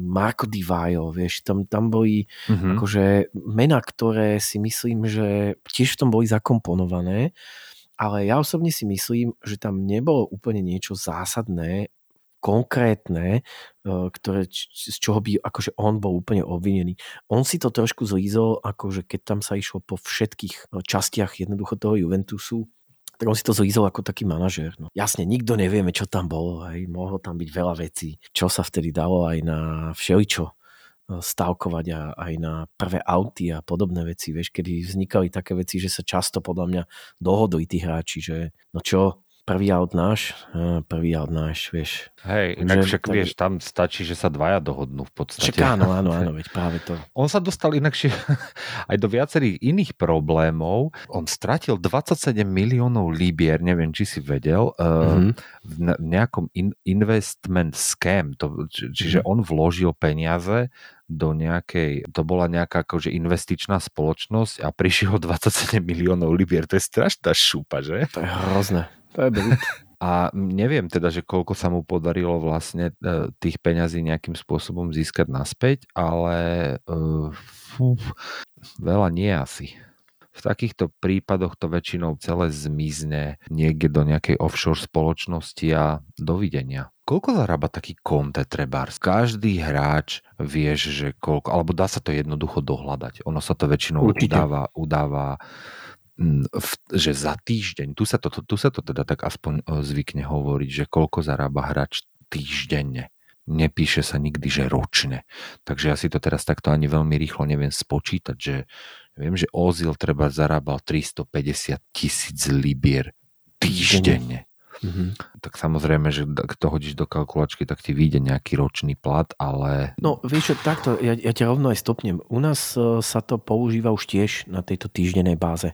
B: Marko Di Vaio, vieš, tam, tam boli mm-hmm. akože mená, ktoré si myslím, že tiež v tom boli zakomponované ale ja osobne si myslím, že tam nebolo úplne niečo zásadné, konkrétne, e, ktoré, z čoho by akože on bol úplne obvinený. On si to trošku zlízol, akože keď tam sa išlo po všetkých e, častiach jednoducho toho Juventusu, tak on si to zlízol ako taký manažér. No. Jasne, nikto nevieme, čo tam bolo. Hej. Mohlo tam byť veľa vecí, čo sa vtedy dalo aj na všeličo stavkovať a aj na prvé auty a podobné veci, vieš, kedy vznikali také veci, že sa často podľa mňa dohodli tí hráči, že no čo, prvý aut náš, prvý aut náš, vieš.
A: Hej, inak však tak... vieš, tam stačí, že sa dvaja dohodnú v podstate.
B: Však áno, áno, áno, veď práve to.
A: On sa dostal inakšie aj do viacerých iných problémov. On stratil 27 miliónov libier, neviem, či si vedel, mm-hmm. v nejakom in- investment scam, to, čiže mm-hmm. on vložil peniaze do nejakej, to bola nejaká akože investičná spoločnosť a prišiel 27 miliónov libier. To je strašná šúpa, že?
B: To je hrozné. To je brut.
A: A neviem teda, že koľko sa mu podarilo vlastne e, tých peňazí nejakým spôsobom získať naspäť, ale uh, fú, veľa nie asi. V takýchto prípadoch to väčšinou celé zmizne niekde do nejakej offshore spoločnosti a dovidenia. Koľko zarába taký Conte Trebars? Každý hráč vieš, že koľko, alebo dá sa to jednoducho dohľadať. Ono sa to väčšinou udáva, udáva v, že za týždeň, tu sa, to, tu sa to teda tak aspoň e, zvykne hovoriť, že koľko zarába hráč týždenne. Nepíše sa nikdy, že ročne. Takže ja si to teraz takto ani veľmi rýchlo neviem spočítať, že viem, že Ozil treba zarábal 350 tisíc libier týždenne. Mm-hmm. Tak samozrejme, že ak to hodíš do kalkulačky, tak ti vyjde nejaký ročný plat, ale...
B: No vieš čo, takto, ja, ja ťa rovno aj stopnem. U nás uh, sa to používa už tiež na tejto týždennej báze.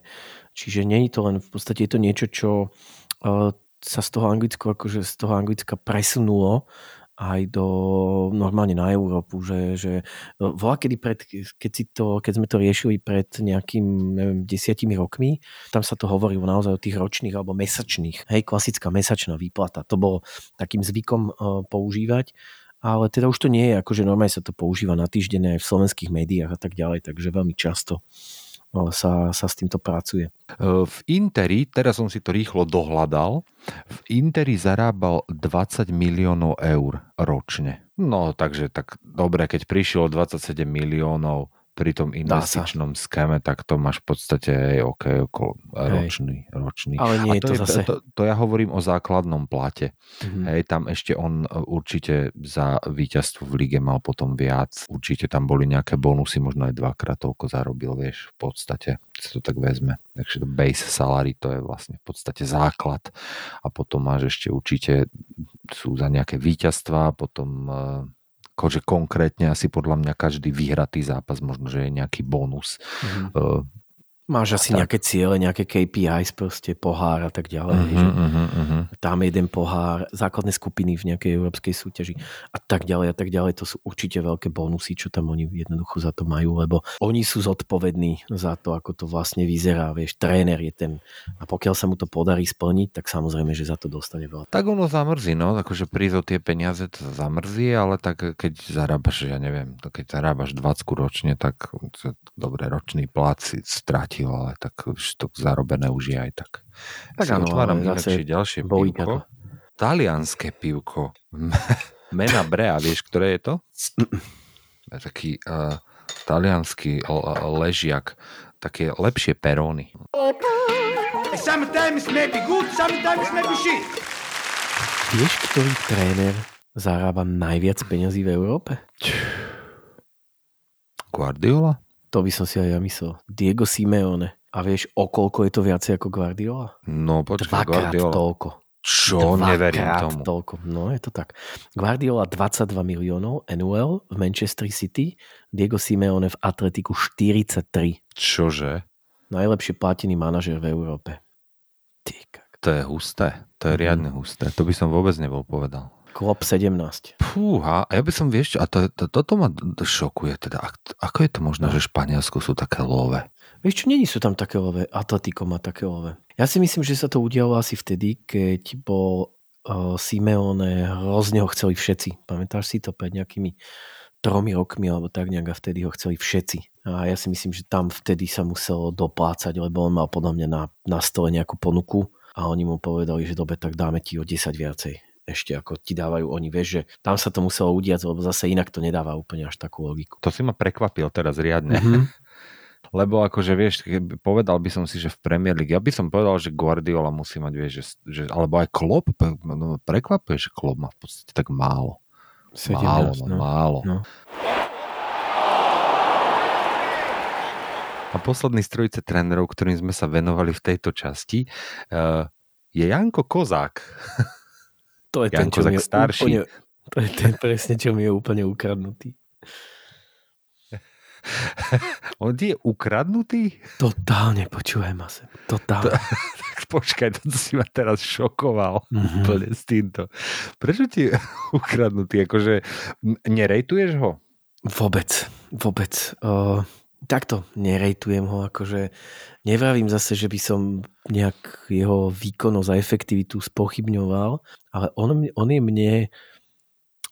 B: Čiže je to len, v podstate je to niečo, čo uh, sa z toho Anglicku, akože z toho Anglicka presunulo aj do normálne na Európu, že, že e, volá kedy pred, keď, si to, keď sme to riešili pred nejakým neviem, desiatimi rokmi, tam sa to hovorilo naozaj o tých ročných alebo mesačných, hej, klasická mesačná výplata, to bolo takým zvykom uh, používať, ale teda už to nie je, akože normálne sa to používa na týždeň aj v slovenských médiách a tak ďalej, takže veľmi často sa, sa s týmto pracuje.
A: V Interi, teraz som si to rýchlo dohľadal, v Interi zarábal 20 miliónov eur ročne. No takže tak dobre, keď prišiel 27 miliónov pri tom investičnom skéme, tak to máš v podstate OK, okolo ročný, ročný.
B: Ale nie
A: A to,
B: je to, zase...
A: To, to ja hovorím o základnom plate. Mm-hmm. Hej, tam ešte on e, určite za víťazstvo v lige mal potom viac. Určite tam boli nejaké bonusy, možno aj dvakrát toľko zarobil, vieš, v podstate si to tak vezme. Takže to base salary to je vlastne v podstate základ. A potom máš ešte určite sú za nejaké víťazstva, potom e, akože konkrétne asi podľa mňa každý vyhratý zápas možno, že je nejaký bonus. Mm-hmm.
B: Máš asi tak. nejaké ciele, nejaké KPIs, proste pohár a tak ďalej.
A: Uh-huh, uh-huh, uh-huh.
B: dáme jeden pohár, základné skupiny v nejakej európskej súťaži a tak ďalej a tak ďalej. To sú určite veľké bonusy, čo tam oni jednoducho za to majú, lebo oni sú zodpovední za to, ako to vlastne vyzerá. Vieš, tréner je ten. A pokiaľ sa mu to podarí splniť, tak samozrejme, že za to dostane veľa.
A: Tak ono zamrzí, no, akože prísť o tie peniaze to zamrzí, ale tak keď zarábaš, ja neviem, keď zarábaš 20 ročne, tak dobre, ročný plat si strátil, ale tak už to zarobené už je aj tak.
B: Tak áno,
A: otváram
B: zase
A: ďalšie pivko. Talianské pivko. Mena Brea, vieš, ktoré je to? Taký uh, talianský l- ležiak, také lepšie peróny.
C: Sometimes maybe good, sometimes maybe shit.
B: Vieš, ktorý tréner zarába najviac peňazí v Európe?
A: Guardiola?
B: To by som si aj ja myslel. Diego Simeone. A vieš, o koľko je to viacej ako Guardiola?
A: No počkaj,
B: Dvakrát
A: Guardiola.
B: toľko.
A: Čo? Neverím
B: Dvakrát
A: tomu.
B: toľko. No je to tak. Guardiola 22 miliónov annual v Manchester City, Diego Simeone v Atletiku 43.
A: Čože?
B: Najlepšie platený manažer v Európe. Ty.
A: To je husté. To je
B: Mhm.
A: riadne husté. To by som vôbec nebol povedal.
B: Klopp 17.
A: Fúha, a ja by som, vieš, a to, to, toto ma šokuje teda. Ak- Ako je to možné, že Španielsku sú také love?
B: Vieš čo, není sú tam také love. Atletico má také love. Ja si myslím, že sa to udialo asi vtedy, keď bol uh, Simeone, hrozne ho chceli všetci. Pamätáš si to pred nejakými tromi rokmi alebo tak nejak a vtedy ho chceli všetci. A ja si myslím, že tam vtedy sa muselo doplácať, lebo on mal podľa mňa na, na stole nejakú ponuku a oni mu povedali, že dobre, tak dáme ti o 10 viacej ešte ako ti dávajú oni, vieš, že tam sa to muselo udiať, lebo zase inak to nedáva úplne až takú logiku.
A: To si ma prekvapil teraz riadne.
B: Mhm.
A: Lebo akože vieš, keby- povedal by som si, že v Premier League, ja by som povedal, že Guardiola musí mať, vieš, že, že alebo aj Klopp, pe- no, prekvapuje, že Klopp má v podstate tak málo.
B: 17,
A: málo, no,
B: no.
A: málo.
B: No.
A: A posledný z trojice trénerov, ktorým sme sa venovali v tejto časti, uh, je Janko Kozák.
B: To je ten,
A: Janko
B: čo mi
A: Kozák
B: je
A: starší.
B: úplne, to je ten presne, čo mi je úplne ukradnutý.
A: On ti je ukradnutý?
B: Totálne, počúvaj ma sem. Totálne.
A: tak počkaj, to si ma teraz šokoval
B: Mhm.
A: úplne s týmto. Prečo ti ukradnutý? Akože nerejtuješ ho?
B: Vôbec, vôbec. Uh, takto nerejtujem ho, akože nevravím zase, že by som nejak jeho výkonnosť a efektivitu spochybňoval, ale on, on je mne...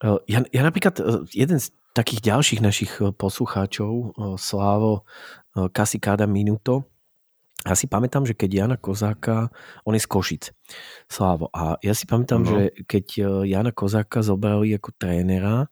B: Uh, ja, ja napríklad, uh, jeden z takých ďalších našich uh, poslucháčov, Slávo Kasikáda Minuto, ja si pamätám, že keď Jana Kozáka, on je z Košic, Slávo, a ja si pamätám,
A: No.
B: že keď Jana Kozáka zobrali ako trénera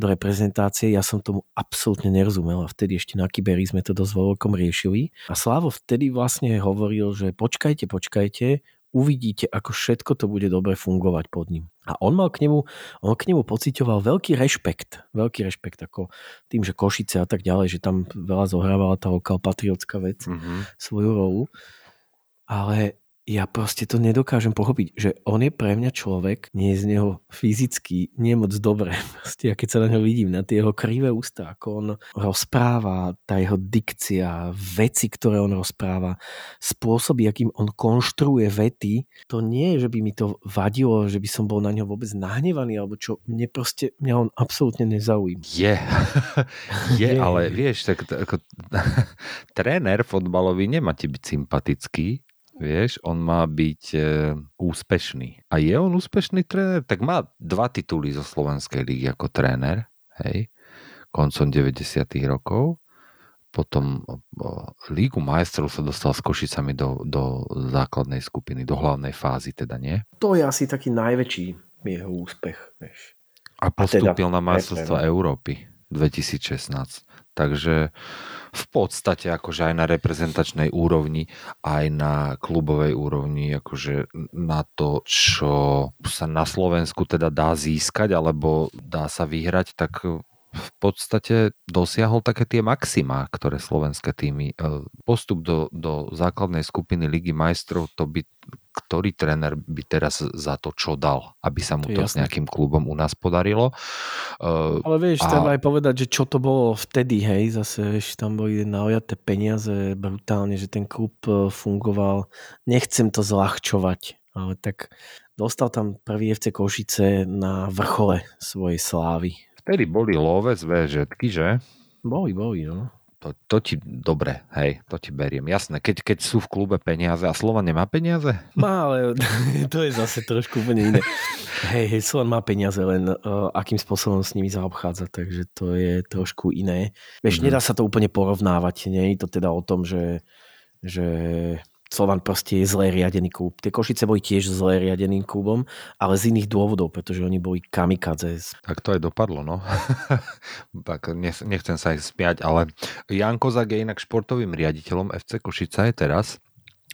B: do reprezentácie, ja som tomu absolútne nerozumel a vtedy ešte na Kyberi sme to dosť veľkom riešili. A Slavo vtedy vlastne hovoril, že počkajte, počkajte, uvidíte, ako všetko to bude dobre fungovať pod ním. A on mal k nemu, on k nemu pocitoval veľký rešpekt, veľký rešpekt ako tým, že Košice a tak ďalej, že tam veľa zohrávala tá lokal patriotská vec
A: Mhm.
B: svoju rolu. Ale ja proste to nedokážem pochopiť, že on je pre mňa človek, nie je z neho fyzicky nie moc dobré. Proste, ja keď sa na ňo vidím, na tie jeho krivé ústa, ako on rozpráva, tá jeho dikcia, veci, ktoré on rozpráva, spôsoby, akým on konštruuje vety, to nie je, že by mi to vadilo, že by som bol na ňo vôbec nahnevaný, alebo čo, mne proste, mňa on absolútne nezaujíma.
A: Je. je, ale vieš, tak ako, tréner fotbalový nemá ti byť sympatický, vieš, on má byť e, úspešný. A je on úspešný tréner? Tak má dva tituly zo Slovenskej ligy ako tréner, hej, koncom 90 rokov. Potom o, Lígu majstrov sa dostal s Košicami do, do základnej skupiny, do hlavnej fázy teda, nie?
B: To je asi taký najväčší jeho úspech, vieš.
A: A
B: teda
A: postúpil na
B: aj
A: majstrovstva
B: tréner.
A: Európy 2016. Takže v podstate akože aj na reprezentačnej úrovni, aj na klubovej úrovni, akože na to, čo sa na Slovensku teda dá získať, alebo dá sa vyhrať, tak v podstate dosiahol také tie maxima, ktoré slovenské týmy. e, Postup do, do základnej skupiny Ligy majstrov, to by ktorý tréner by teraz za to čo dal, aby sa mu
B: To
A: to s nejakým klubom u nás podarilo. Uh,
B: Ale vieš,
A: A-
B: treba aj povedať, že čo to bolo vtedy, hej, zase vieš, tam boli naojaté peniaze brutálne, že ten klub e, fungoval, nechcem to zľahčovať, ale tak dostal tam prvý FC Košice na vrchole svojej slávy.
A: Vtedy boli love žetky, že?
B: Boli, boli, no.
A: To, to ti dobre, hej, to ti beriem. Jasné, keď, keď sú v klube peniaze a Slovan nemá peniaze?
B: Má, ale to je zase trošku úplne iné. Hej, hej, Slovan má peniaze, len uh, akým spôsobom s nimi zaobchádza, takže to je trošku iné. Vieš, mm-hmm. nedá sa to úplne porovnávať, nie je to teda o tom, že, že Slovan proste je zle riadený klub. Tie Košice boli tiež zle riadeným klubom, ale z iných dôvodov, pretože oni boli kamikadze.
A: Tak to aj dopadlo, no. tak nechcem sa aj smiať, ale Jan Kozak je inak športovým riaditeľom FC Košica je teraz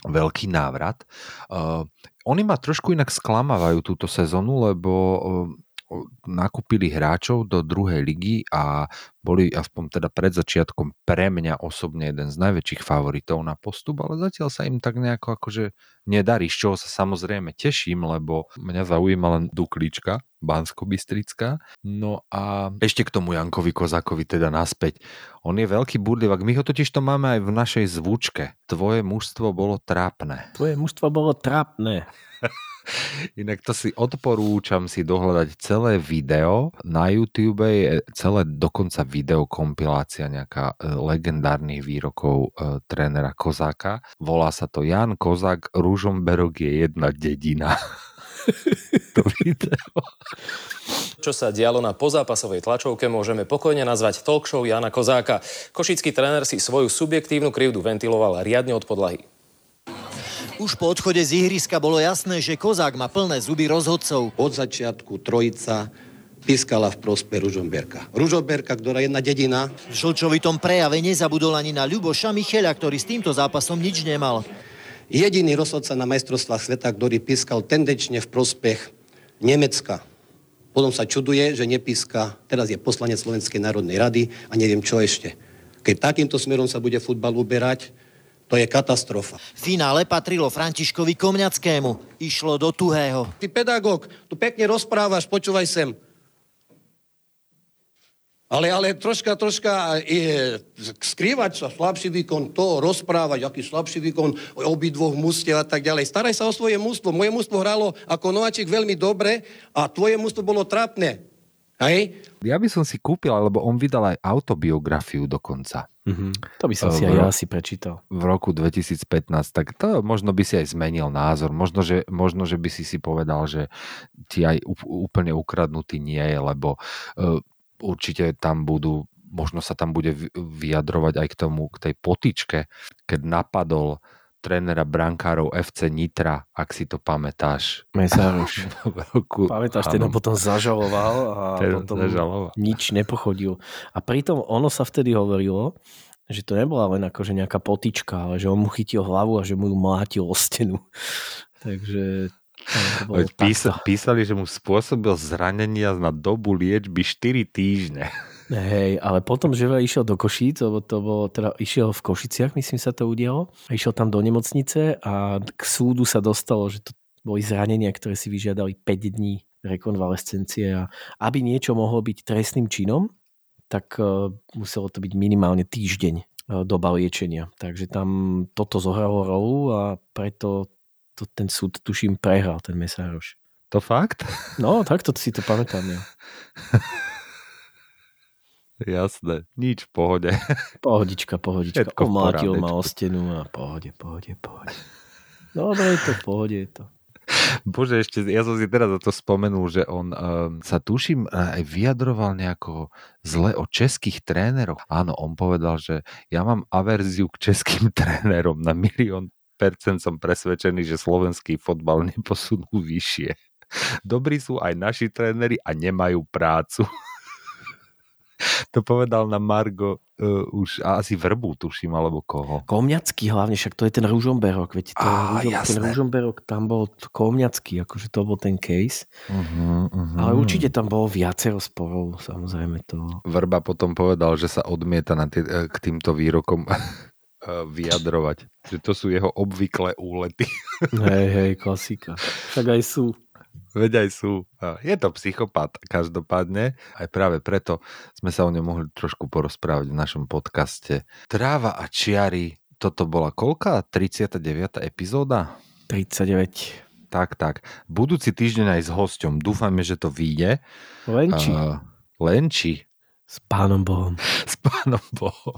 A: veľký návrat. Uh, oni ma trošku inak sklamávajú túto sezónu, lebo uh, nakúpili hráčov do druhej ligy a boli aspoň teda pred začiatkom pre mňa osobne jeden z najväčších favoritov na postup, ale zatiaľ sa im tak nejako akože nedarí, z čoho sa samozrejme teším, lebo mňa zaujíma len Duklička, bansko No a ešte k tomu Jankovi Kozakovi teda naspäť. On je veľký burdivak, my ho totiž to máme aj v našej zvučke. Tvoje mužstvo bolo trápne.
B: Tvoje mužstvo bolo trápne.
A: Inak to si odporúčam si dohľadať celé video. Na YouTube je celé dokonca videokompilácia nejaká e, legendárnych výrokov e, trénera Kozáka. Volá sa to Jan Kozák, Ružomberok je jedna dedina. to video.
E: Čo sa dialo na pozápasovej tlačovke, môžeme pokojne nazvať talk show Jana Kozáka. Košický tréner si svoju subjektívnu krivdu ventiloval riadne od podlahy.
F: Už po odchode z ihriska bolo jasné, že Kozák má plné zuby rozhodcov.
G: Od začiatku trojica pískala v prospech Ružomberka. Ružomberka, ktorá je jedna dedina.
F: V žlčovitom prejave nezabudol ani na Ľuboša Micheľa, ktorý s týmto zápasom nič nemal.
G: Jediný rozhodca na majstrovstvách sveta, ktorý pískal tendenčne v prospech Nemecka. Potom sa čuduje, že nepíska, teraz je poslanec Slovenskej národnej rady a neviem čo ešte. Keď takýmto smerom sa bude futbal uberať, to je katastrofa.
F: V finále patrilo Františkovi Komňackému. Išlo do tuhého.
G: Ty pedagóg, tu pekne rozprávaš, počúvaj sem. Ale, ale troška, troška je, skrývať sa, slabší výkon, to rozprávať, aký slabší výkon obidvoch mústiev a tak ďalej. Staraj sa o svoje mústvo. Moje mústvo hralo ako nováčik veľmi dobre a tvoje mústvo bolo trápne. Hej?
A: Ja by som si kúpil, alebo on vydal aj autobiografiu dokonca.
B: Mm-hmm. To by som si aj ja asi prečítal.
A: V roku 2015, tak to možno by si aj zmenil názor. Možno, že, možno, že by si si povedal, že ti aj úplne ukradnutý nie je, lebo uh, určite tam budú možno sa tam bude vyjadrovať aj k tomu, k tej potičke, keď napadol trénera brankárov FC Nitra, ak si to pamätáš.
B: Mesároš. Pamätáš, ten ho potom zažaloval a ten potom zažaloval. nič nepochodil. A pritom ono sa vtedy hovorilo, že to nebola len akože nejaká potička, ale že on mu chytil hlavu a že mu ju mlátil o stenu. Takže
A: Písa, písali, že mu spôsobil zranenia na dobu liečby 4 týždne.
B: Hej, ale potom, že išiel do Košíc, lebo to bolo, teda išiel v Košiciach, myslím sa to udialo, a išiel tam do nemocnice a k súdu sa dostalo, že to boli zranenia, ktoré si vyžiadali 5 dní rekonvalescencie a aby niečo mohlo byť trestným činom, tak uh, muselo to byť minimálne týždeň uh, doba liečenia. Takže tam toto zohralo rolu a preto to ten súd, tuším, prehral ten Mesároš.
A: To fakt?
B: No, takto si to pamätám. Ja.
A: Jasné, nič v pohode.
B: Pohodička, pohodička. Všetko Omlátil ma o stenu a pohode, pohode, pohode. Dobre, to v pohode je to.
A: Bože, ešte, ja som si teraz to spomenul, že on um, sa tuším aj vyjadroval nejako zle o českých tréneroch. Áno, on povedal, že ja mám averziu k českým trénerom na milión percent som presvedčený, že slovenský fotbal neposunú vyššie. Dobrí sú aj naši tréneri a nemajú prácu. to povedal na Margo uh, už asi Vrbu, tuším, alebo koho.
B: Komňacký hlavne, však to je ten Ružomberok, veď to Á, Ružom, ten Ružomberok, tam bol Komňacký, akože to bol ten case. Uh-huh, uh-huh. Ale určite tam bolo viacero sporov, samozrejme to.
A: Vrba potom povedal, že sa odmieta na tie, k týmto výrokom vyjadrovať. Že to sú jeho obvyklé úlety.
B: Hej, hej, klasika. Tak aj sú.
A: Veď aj sú. Je to psychopat každopádne. Aj práve preto sme sa o ňom mohli trošku porozprávať v našom podcaste. Tráva a čiary. Toto bola koľka? 39. epizóda?
B: 39.
A: Tak, tak. Budúci týždeň aj s hosťom. Dúfame, že to vyjde.
B: Lenči.
A: Uh, Lenči.
B: S pánom Bohom.
A: S pánom Bohom.